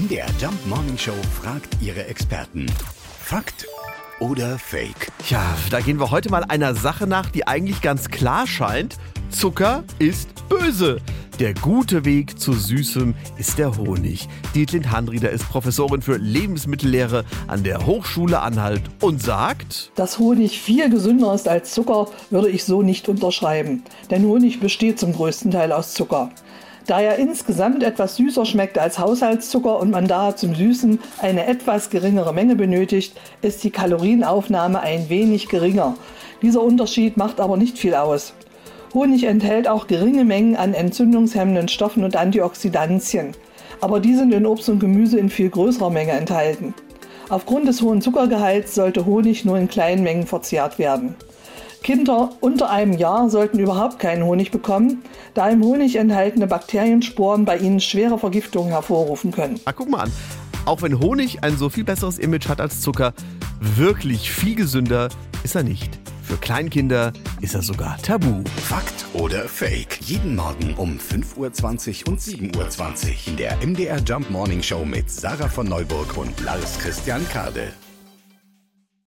MDR Jump Morning Show fragt ihre Experten. Fakt oder Fake? Ja, da gehen wir heute mal einer Sache nach, die eigentlich ganz klar scheint. Zucker ist böse. Der gute Weg zu Süßem ist der Honig. Dietlind Handrieder ist Professorin für Lebensmittellehre an der Hochschule Anhalt und sagt, Dass Honig viel gesünder ist als Zucker, würde ich so nicht unterschreiben. Denn Honig besteht zum größten Teil aus Zucker. Da er insgesamt etwas süßer schmeckt als Haushaltszucker und man daher zum Süßen eine etwas geringere Menge benötigt, ist die Kalorienaufnahme ein wenig geringer. Dieser Unterschied macht aber nicht viel aus. Honig enthält auch geringe Mengen an entzündungshemmenden Stoffen und Antioxidantien. Aber die sind in Obst und Gemüse in viel größerer Menge enthalten. Aufgrund des hohen Zuckergehalts sollte Honig nur in kleinen Mengen verzehrt werden. Kinder unter einem Jahr sollten überhaupt keinen Honig bekommen, da im Honig enthaltene Bakteriensporen bei ihnen schwere Vergiftungen hervorrufen können. ah, guck mal an, auch wenn Honig ein so viel besseres Image hat als Zucker, wirklich viel gesünder ist er nicht. Für Kleinkinder ist er sogar tabu. Fakt oder Fake? Jeden Morgen um 5.20 Uhr und 7.20 Uhr in der MDR Jump Morning Show mit Sarah von Neuburg und Lars Christian Kade.